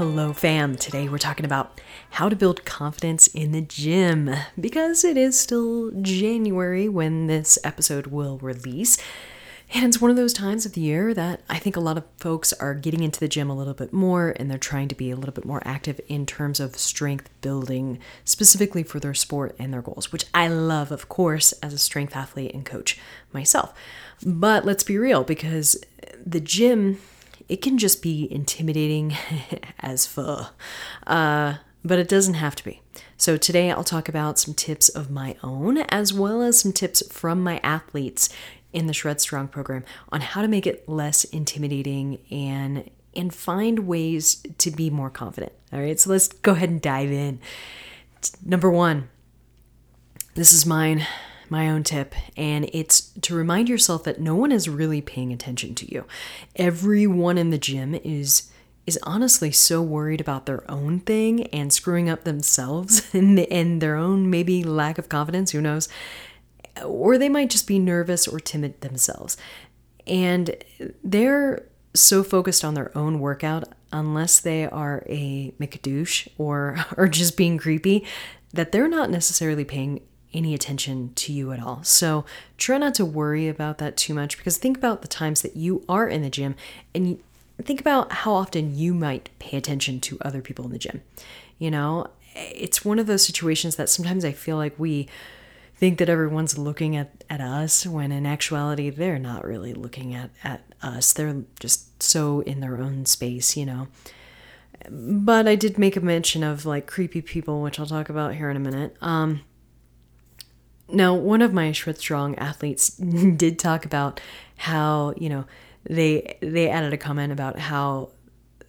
Hello, fam. Today we're talking about how to build confidence in the gym because it is still January when this episode will release. And it's one of those times of the year that I think a lot of folks are getting into the gym a little bit more and they're trying to be a little bit more active in terms of strength building, specifically for their sport and their goals, which I love, of course, as a strength athlete and coach myself. But let's be real because the gym it can just be intimidating as fuck. Uh, but it doesn't have to be. So, today I'll talk about some tips of my own, as well as some tips from my athletes in the Shred Strong program on how to make it less intimidating and and find ways to be more confident. All right, so let's go ahead and dive in. Number one, this is mine my own tip, and it's to remind yourself that no one is really paying attention to you. Everyone in the gym is is honestly so worried about their own thing and screwing up themselves and, and their own maybe lack of confidence, who knows? Or they might just be nervous or timid themselves. And they're so focused on their own workout, unless they are a McDouche or are just being creepy, that they're not necessarily paying any attention to you at all. So try not to worry about that too much because think about the times that you are in the gym and think about how often you might pay attention to other people in the gym. You know, it's one of those situations that sometimes I feel like we think that everyone's looking at, at us when in actuality they're not really looking at, at us. They're just so in their own space, you know. But I did make a mention of like creepy people, which I'll talk about here in a minute. Um, now, one of my Shred Strong athletes did talk about how, you know, they they added a comment about how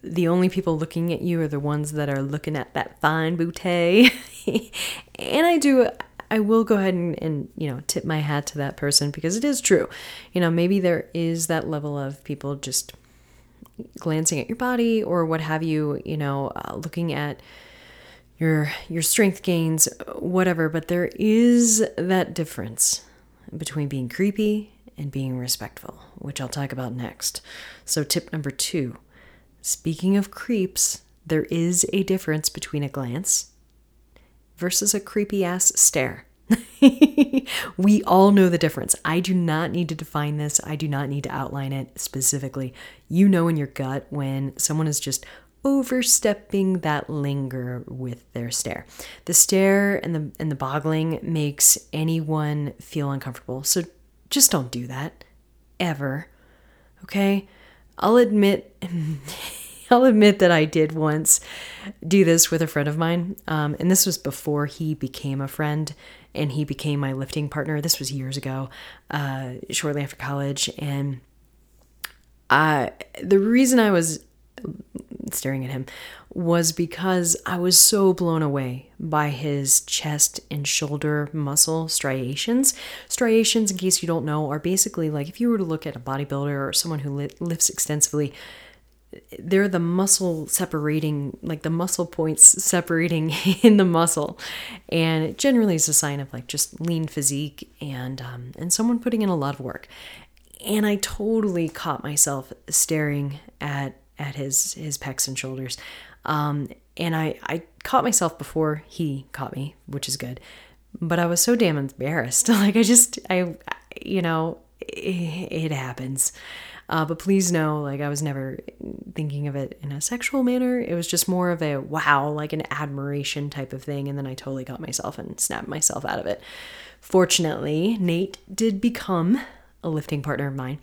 the only people looking at you are the ones that are looking at that fine bouquet. and I do I will go ahead and, and, you know tip my hat to that person because it is true. You know, maybe there is that level of people just glancing at your body or what have you, you know, uh, looking at your your strength gains, whatever, but there is that difference between being creepy and being respectful, which I'll talk about next. So tip number 2. Speaking of creeps, there is a difference between a glance versus a creepy ass stare. we all know the difference. I do not need to define this. I do not need to outline it specifically. You know in your gut when someone is just overstepping that linger with their stare. The stare and the and the boggling makes anyone feel uncomfortable. So just don't do that ever. Okay? I'll admit I'll admit that I did once do this with a friend of mine. Um, and this was before he became a friend and he became my lifting partner. This was years ago, uh, shortly after college. And I, the reason I was staring at him was because I was so blown away by his chest and shoulder muscle striations. Striations, in case you don't know, are basically like if you were to look at a bodybuilder or someone who lifts extensively, they're the muscle separating, like the muscle points separating in the muscle, and it generally is a sign of like just lean physique and um, and someone putting in a lot of work. And I totally caught myself staring at at his his pecs and shoulders. Um, and I, I caught myself before he caught me, which is good. But I was so damn embarrassed. like I just I you know it, it happens. Uh, but please know, like I was never thinking of it in a sexual manner. It was just more of a wow, like an admiration type of thing. And then I totally got myself and snapped myself out of it. Fortunately, Nate did become a lifting partner of mine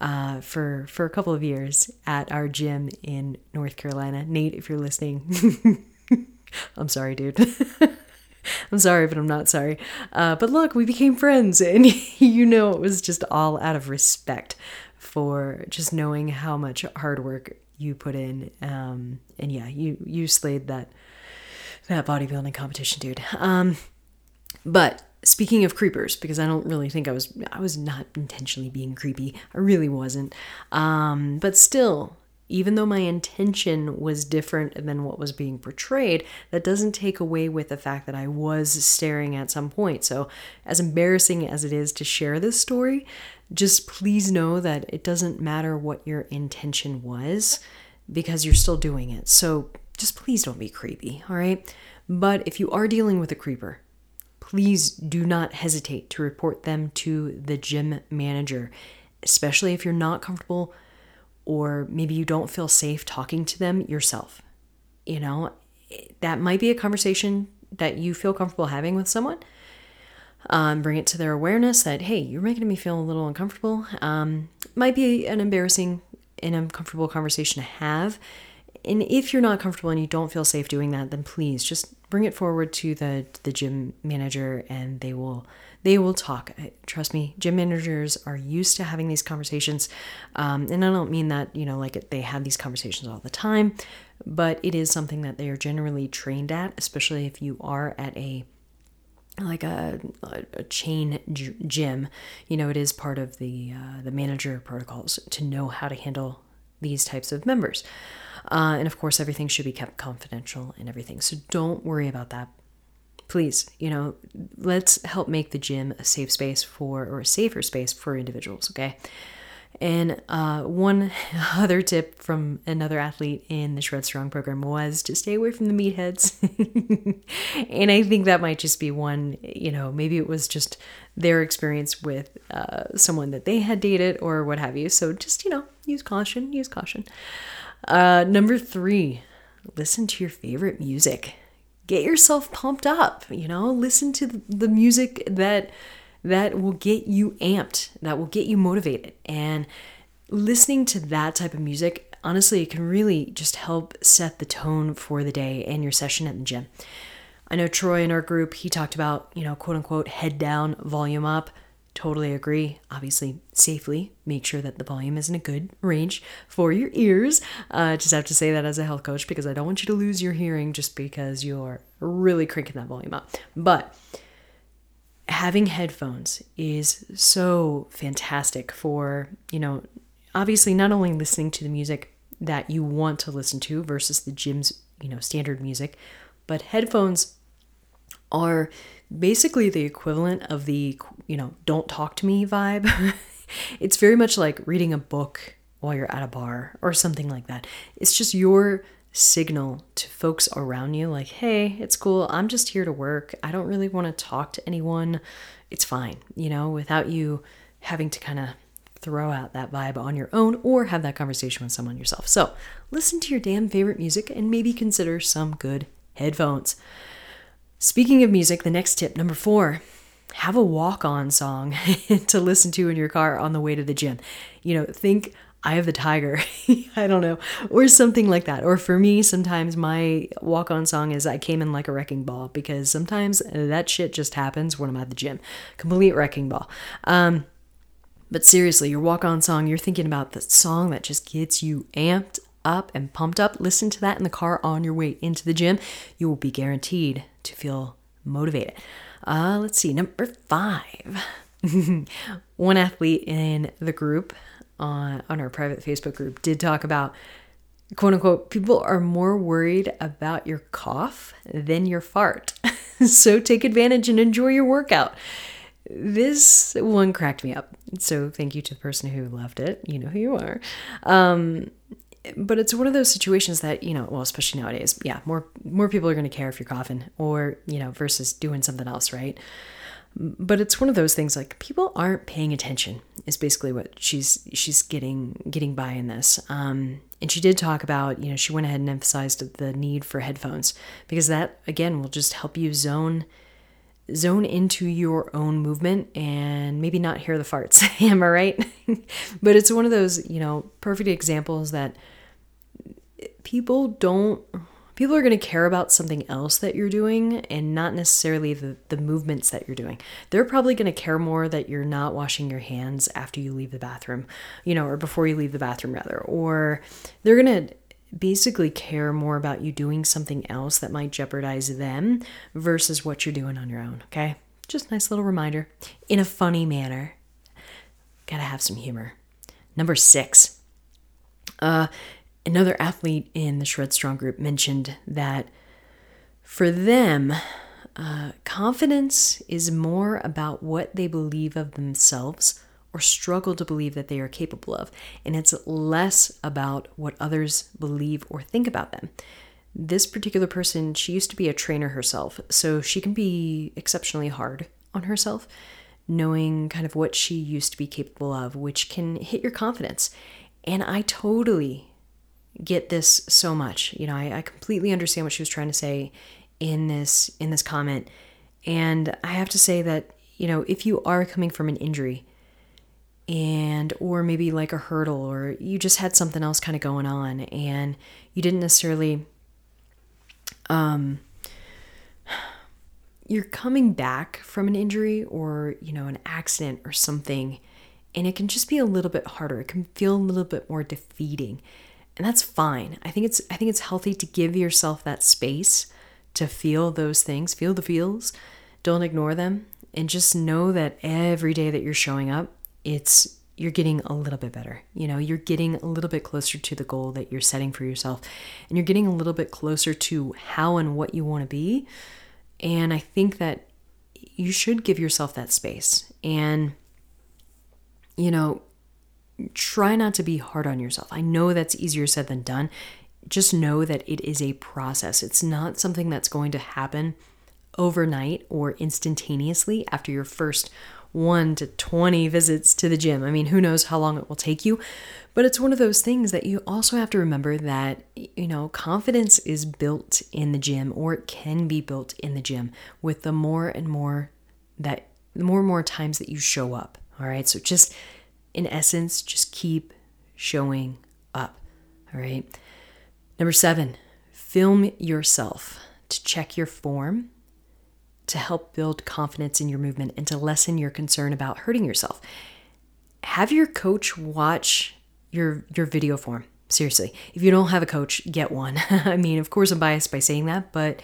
uh, for for a couple of years at our gym in North Carolina. Nate, if you're listening, I'm sorry, dude. I'm sorry, but I'm not sorry. Uh, but look, we became friends, and you know it was just all out of respect for just knowing how much hard work you put in. Um, and yeah, you you slayed that that bodybuilding competition, dude. Um, but speaking of creepers, because I don't really think I was I was not intentionally being creepy. I really wasn't. Um, but still, even though my intention was different than what was being portrayed, that doesn't take away with the fact that I was staring at some point. So, as embarrassing as it is to share this story, just please know that it doesn't matter what your intention was because you're still doing it. So, just please don't be creepy, all right? But if you are dealing with a creeper, please do not hesitate to report them to the gym manager, especially if you're not comfortable or maybe you don't feel safe talking to them yourself. You know, that might be a conversation that you feel comfortable having with someone. Um, bring it to their awareness that, hey, you're making me feel a little uncomfortable. Um, might be an embarrassing and uncomfortable conversation to have. And if you're not comfortable and you don't feel safe doing that, then please just bring it forward to the the gym manager and they will they will talk. Trust me, gym managers are used to having these conversations. Um, and I don't mean that, you know, like they have these conversations all the time, but it is something that they are generally trained at, especially if you are at a like a, a chain gym you know it is part of the uh, the manager protocols to know how to handle these types of members. Uh, and of course everything should be kept confidential and everything. So don't worry about that. Please, you know, let's help make the gym a safe space for, or a safer space for individuals, okay? And uh, one other tip from another athlete in the Shred Strong program was to stay away from the meatheads. and I think that might just be one, you know, maybe it was just their experience with uh, someone that they had dated or what have you. So just, you know, use caution, use caution. Uh, number three, listen to your favorite music get yourself pumped up, you know, listen to the music that that will get you amped, that will get you motivated. And listening to that type of music, honestly, it can really just help set the tone for the day and your session at the gym. I know Troy in our group, he talked about, you know, quote unquote, head down, volume up. Totally agree. Obviously, safely make sure that the volume is in a good range for your ears. Uh, just have to say that as a health coach because I don't want you to lose your hearing just because you're really cranking that volume up. But having headphones is so fantastic for, you know, obviously not only listening to the music that you want to listen to versus the gym's, you know, standard music, but headphones are basically the equivalent of the, you know, don't talk to me vibe. it's very much like reading a book while you're at a bar or something like that. It's just your signal to folks around you like, hey, it's cool. I'm just here to work. I don't really want to talk to anyone. It's fine, you know, without you having to kind of throw out that vibe on your own or have that conversation with someone yourself. So listen to your damn favorite music and maybe consider some good headphones. Speaking of music, the next tip, number four, have a walk on song to listen to in your car on the way to the gym. You know, think Eye of the Tiger, I don't know, or something like that. Or for me, sometimes my walk on song is I Came in Like a Wrecking Ball because sometimes that shit just happens when I'm at the gym. Complete wrecking ball. Um, but seriously, your walk on song, you're thinking about the song that just gets you amped up and pumped up. Listen to that in the car on your way into the gym. You will be guaranteed to feel motivated. Uh, let's see, number five. One athlete in the group on, on our private Facebook group did talk about quote unquote, people are more worried about your cough than your fart. so take advantage and enjoy your workout. This one cracked me up. So thank you to the person who loved it. You know who you are. Um, but it's one of those situations that you know well especially nowadays yeah more more people are going to care if you're coughing or you know versus doing something else right but it's one of those things like people aren't paying attention is basically what she's she's getting getting by in this. Um, and she did talk about you know she went ahead and emphasized the need for headphones because that again will just help you zone zone into your own movement and maybe not hear the farts. Am i right? But it's one of those you know perfect examples that people don't people are going to care about something else that you're doing and not necessarily the, the movements that you're doing. They're probably going to care more that you're not washing your hands after you leave the bathroom, you know, or before you leave the bathroom, rather. Or they're going to basically care more about you doing something else that might jeopardize them versus what you're doing on your own, okay? just nice little reminder in a funny manner. Gotta have some humor. Number six. Uh, another athlete in the Shred Strong group mentioned that for them, uh, confidence is more about what they believe of themselves or struggle to believe that they are capable of, and it's less about what others believe or think about them. This particular person, she used to be a trainer herself, so she can be exceptionally hard on herself, knowing kind of what she used to be capable of, which can hit your confidence. And I totally get this so much. You know, I, I completely understand what she was trying to say in this in this comment. And I have to say that, you know, if you are coming from an injury and or maybe like a hurdle or you just had something else kind of going on and you didn't necessarily um you're coming back from an injury or, you know, an accident or something and it can just be a little bit harder. It can feel a little bit more defeating. And that's fine. I think it's I think it's healthy to give yourself that space to feel those things, feel the feels. Don't ignore them and just know that every day that you're showing up, it's you're getting a little bit better. You know, you're getting a little bit closer to the goal that you're setting for yourself and you're getting a little bit closer to how and what you want to be. And I think that you should give yourself that space and you know, try not to be hard on yourself. I know that's easier said than done just know that it is a process. It's not something that's going to happen overnight or instantaneously after your first 1 to 20 visits to the gym. I mean, who knows how long it will take you, but it's one of those things that you also have to remember that, you know, confidence is built in the gym or it can be built in the gym with the more and more that the more and more times that you show up. All right. So just in essence, just keep showing up. All right. Number seven, film yourself to check your form, to help build confidence in your movement, and to lessen your concern about hurting yourself. Have your coach watch your your video form. Seriously, if you don't have a coach, get one. I mean, of course, I'm biased by saying that, but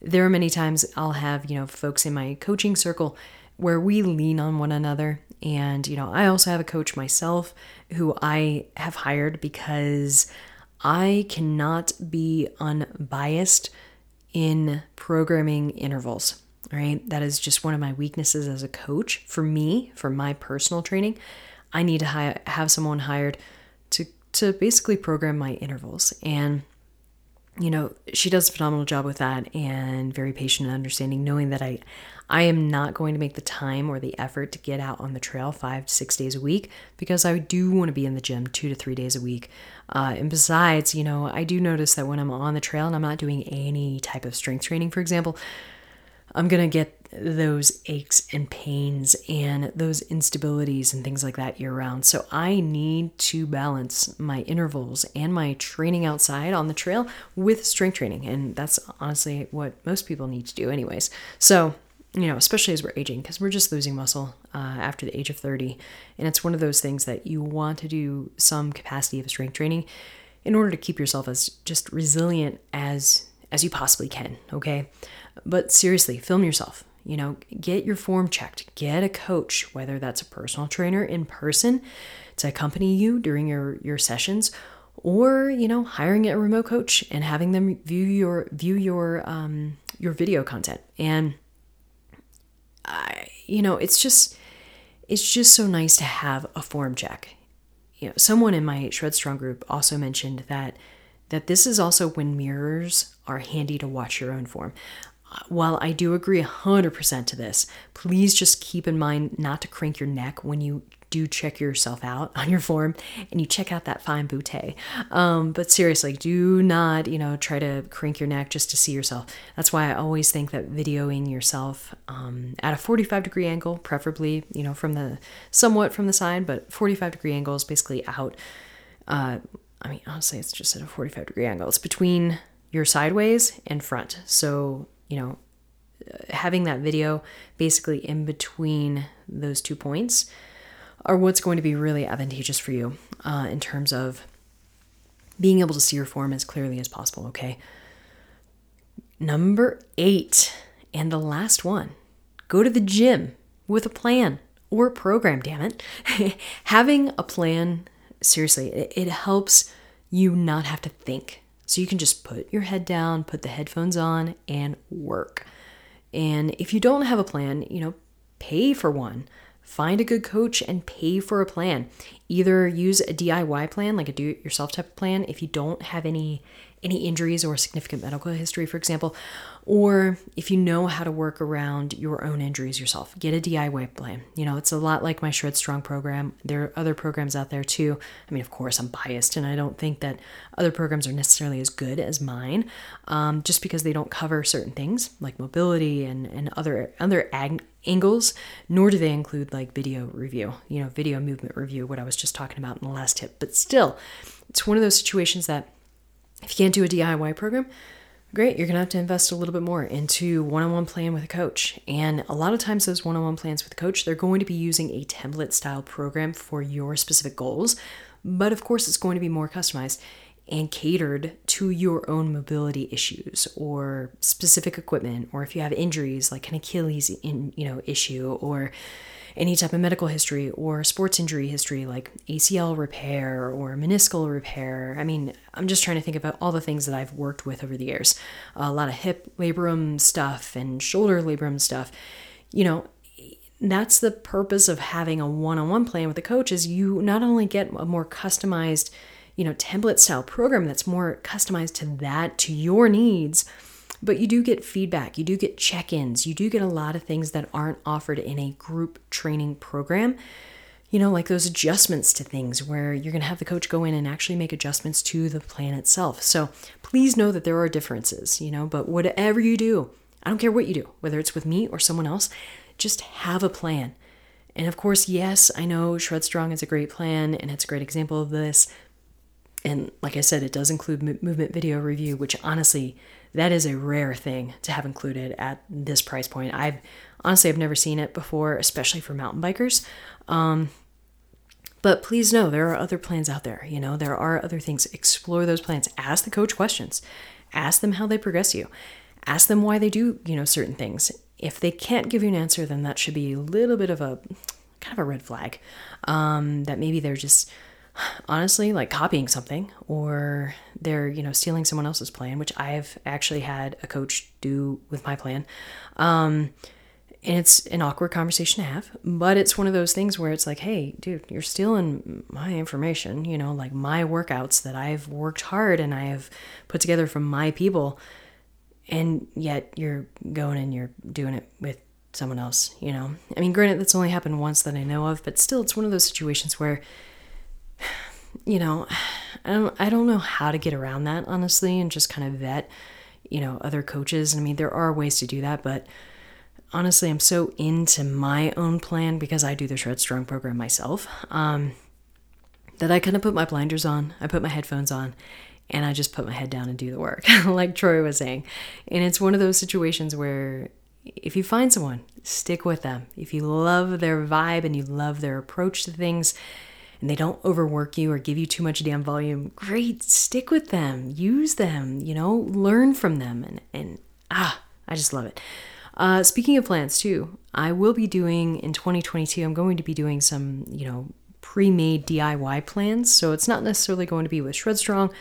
there are many times I'll have you know folks in my coaching circle where we lean on one another. And, you know, I also have a coach myself who I have hired because I cannot be unbiased in programming intervals, right? That is just one of my weaknesses as a coach. For me, for my personal training, I need to hi- have someone hired to to basically program my intervals and you know, she does a phenomenal job with that and very patient and understanding, knowing that I I am not going to make the time or the effort to get out on the trail five to six days a week because I do want to be in the gym two to three days a week. Uh, and besides, you know, I do notice that when I'm on the trail and I'm not doing any type of strength training, for example, I'm going to get those aches and pains and those instabilities and things like that year round. So I need to balance my intervals and my training outside on the trail with strength training. And that's honestly what most people need to do, anyways. So, you know, especially as we're aging, because we're just losing muscle uh, after the age of 30. And it's one of those things that you want to do some capacity of strength training in order to keep yourself as just resilient as as you possibly can, okay? But seriously, film yourself. You know, get your form checked. Get a coach, whether that's a personal trainer in person to accompany you during your your sessions or, you know, hiring a remote coach and having them view your view your um your video content. And I, you know, it's just it's just so nice to have a form check. You know, someone in my Shred Strong group also mentioned that that this is also when mirrors are handy to watch your own form. Uh, while I do agree 100% to this, please just keep in mind not to crank your neck when you do check yourself out on your form and you check out that fine booty. Um, but seriously, do not, you know, try to crank your neck just to see yourself. That's why I always think that videoing yourself um, at a 45 degree angle, preferably, you know, from the somewhat from the side, but 45 degree angle is basically out. Uh, I mean, honestly, it's just at a 45 degree angle. It's between your sideways and front. So, you know, having that video basically in between those two points are what's going to be really advantageous for you uh, in terms of being able to see your form as clearly as possible, okay? Number eight, and the last one go to the gym with a plan or program, damn it. Having a plan, seriously, it, it helps you not have to think. So you can just put your head down, put the headphones on, and work. And if you don't have a plan, you know, pay for one. Find a good coach and pay for a plan. Either use a DIY plan, like a do it yourself type plan, if you don't have any any injuries or significant medical history, for example, or if you know how to work around your own injuries yourself, get a DIY plan. You know, it's a lot like my Shred Strong program. There are other programs out there too. I mean, of course, I'm biased and I don't think that other programs are necessarily as good as mine um, just because they don't cover certain things like mobility and, and other, other ag- angles, nor do they include like video review, you know, video movement review, what I was just talking about in the last tip. But still, it's one of those situations that if you can't do a DIY program, great, you're going to have to invest a little bit more into one-on-one plan with a coach. And a lot of times those one-on-one plans with a coach, they're going to be using a template style program for your specific goals, but of course it's going to be more customized and catered to your own mobility issues or specific equipment or if you have injuries like an Achilles in, you know issue or any type of medical history or sports injury history like ACL repair or meniscal repair. I mean, I'm just trying to think about all the things that I've worked with over the years. A lot of hip labrum stuff and shoulder labrum stuff. You know, that's the purpose of having a one-on-one plan with a coach is you not only get a more customized, you know, template style program that's more customized to that to your needs, but you do get feedback, you do get check ins, you do get a lot of things that aren't offered in a group training program. You know, like those adjustments to things where you're going to have the coach go in and actually make adjustments to the plan itself. So please know that there are differences, you know, but whatever you do, I don't care what you do, whether it's with me or someone else, just have a plan. And of course, yes, I know Shred Strong is a great plan and it's a great example of this. And like I said, it does include movement video review, which honestly, that is a rare thing to have included at this price point. I've honestly I've never seen it before, especially for mountain bikers. Um, but please know there are other plans out there. You know, there are other things. Explore those plans. Ask the coach questions. Ask them how they progress you. Ask them why they do, you know, certain things. If they can't give you an answer, then that should be a little bit of a kind of a red flag. Um, that maybe they're just honestly like copying something or they're you know stealing someone else's plan which i've actually had a coach do with my plan. Um, and it's an awkward conversation to have but it's one of those things where it's like hey dude you're stealing my information you know like my workouts that i've worked hard and i have put together from my people and yet you're going and you're doing it with someone else you know? I mean granted that's only happened once that i know of but still it's one of those situations where you know, I don't, I don't know how to get around that, honestly, and just kind of vet, you know, other coaches. I mean, there are ways to do that, but honestly, I'm so into my own plan because I do the Shred Strong program myself um, that I kind of put my blinders on, I put my headphones on, and I just put my head down and do the work, like Troy was saying. And it's one of those situations where if you find someone, stick with them. If you love their vibe and you love their approach to things, and they don't overwork you or give you too much damn volume, great, stick with them, use them, you know, learn from them. And, and ah, I just love it. Uh, speaking of plans, too, I will be doing in 2022, I'm going to be doing some, you know, pre made DIY plans. So it's not necessarily going to be with Shred Strong.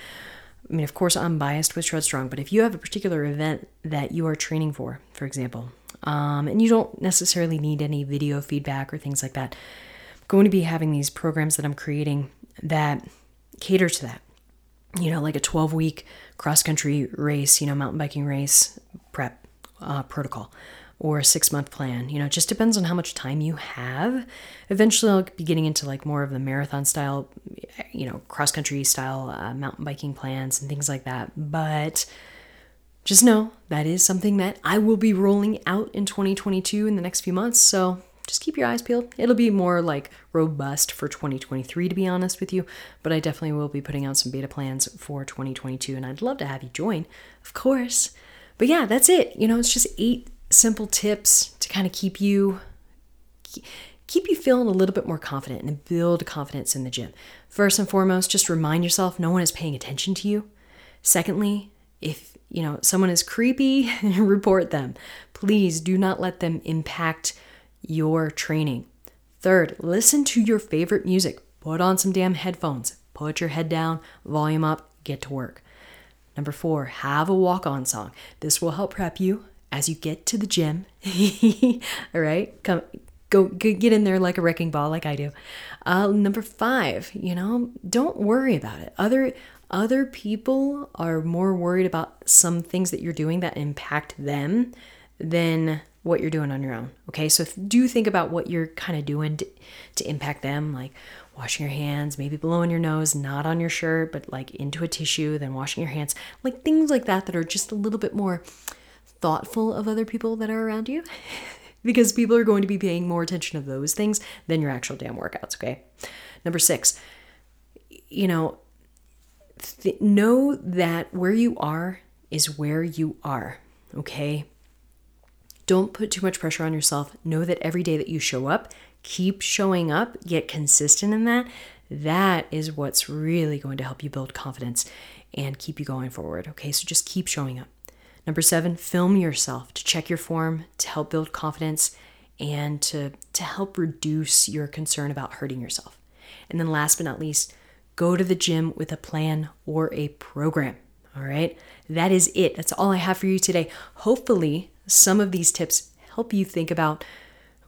I mean, of course, I'm biased with Shred Strong, but if you have a particular event that you are training for, for example, um, and you don't necessarily need any video feedback or things like that, going to be having these programs that I'm creating that cater to that. You know, like a 12 week cross country race, you know, mountain biking race prep uh, protocol or a six month plan. You know, it just depends on how much time you have. Eventually, I'll be getting into like more of the marathon style, you know, cross country style uh, mountain biking plans and things like that. But just know that is something that I will be rolling out in 2022 in the next few months. So just keep your eyes peeled. It'll be more like robust for 2023, to be honest with you, but I definitely will be putting out some beta plans for 2022, and I'd love to have you join, of course. But yeah, that's it. You know, it's just eight simple tips to kind of keep you keep you feeling a little bit more confident and build confidence in the gym. First and foremost, just remind yourself no one is paying attention to you. Secondly, if you know, someone is creepy, report them. Please do not let them impact your training. Third, listen to your favorite music. Put on some damn headphones. Put your head down, volume up, get to work. Number four, have a walk on song. This will help prep you as you get to the gym. All right, come go get in there like a wrecking ball, like I do. Uh, number five, you know, don't worry about it. Other other people are more worried about some things that you're doing that impact them than what you're doing on your own. Okay, so do think about what you're kind of doing to, to impact them, like washing your hands, maybe blowing your nose, not on your shirt, but like into a tissue, then washing your hands, like things like that that are just a little bit more thoughtful of other people that are around you. because people are going to be paying more attention to those things than your actual damn workouts, okay? Number six, you know, th- know that where you are is where you are, okay? Don't put too much pressure on yourself. Know that every day that you show up, keep showing up, get consistent in that. That is what's really going to help you build confidence and keep you going forward. Okay, so just keep showing up. Number seven, film yourself to check your form, to help build confidence, and to, to help reduce your concern about hurting yourself. And then last but not least, go to the gym with a plan or a program. All right, that is it. That's all I have for you today. Hopefully, some of these tips help you think about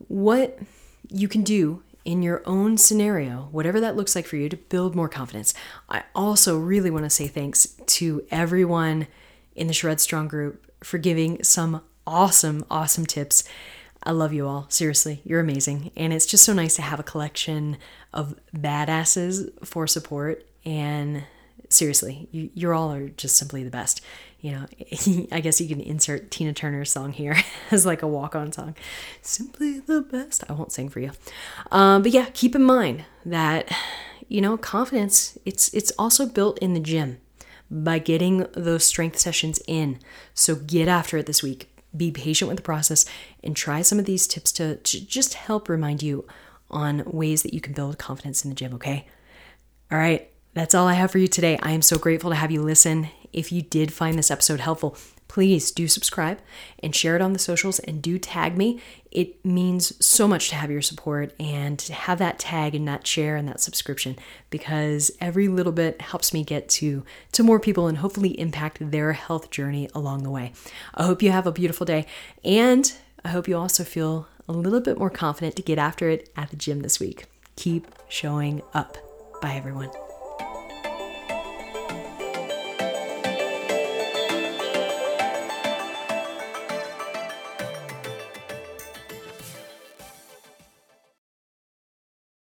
what you can do in your own scenario, whatever that looks like for you, to build more confidence. I also really want to say thanks to everyone in the Shred Strong group for giving some awesome, awesome tips. I love you all. Seriously, you're amazing. And it's just so nice to have a collection of badasses for support. And seriously, you, you all are just simply the best you know, I guess you can insert Tina Turner's song here as like a walk on song. Simply the best. I won't sing for you. Um, but yeah, keep in mind that, you know, confidence, it's, it's also built in the gym by getting those strength sessions in. So get after it this week. Be patient with the process and try some of these tips to, to just help remind you on ways that you can build confidence in the gym, okay? All right, that's all I have for you today. I am so grateful to have you listen if you did find this episode helpful, please do subscribe and share it on the socials and do tag me. It means so much to have your support and to have that tag and that share and that subscription because every little bit helps me get to to more people and hopefully impact their health journey along the way. I hope you have a beautiful day and I hope you also feel a little bit more confident to get after it at the gym this week. Keep showing up. Bye everyone.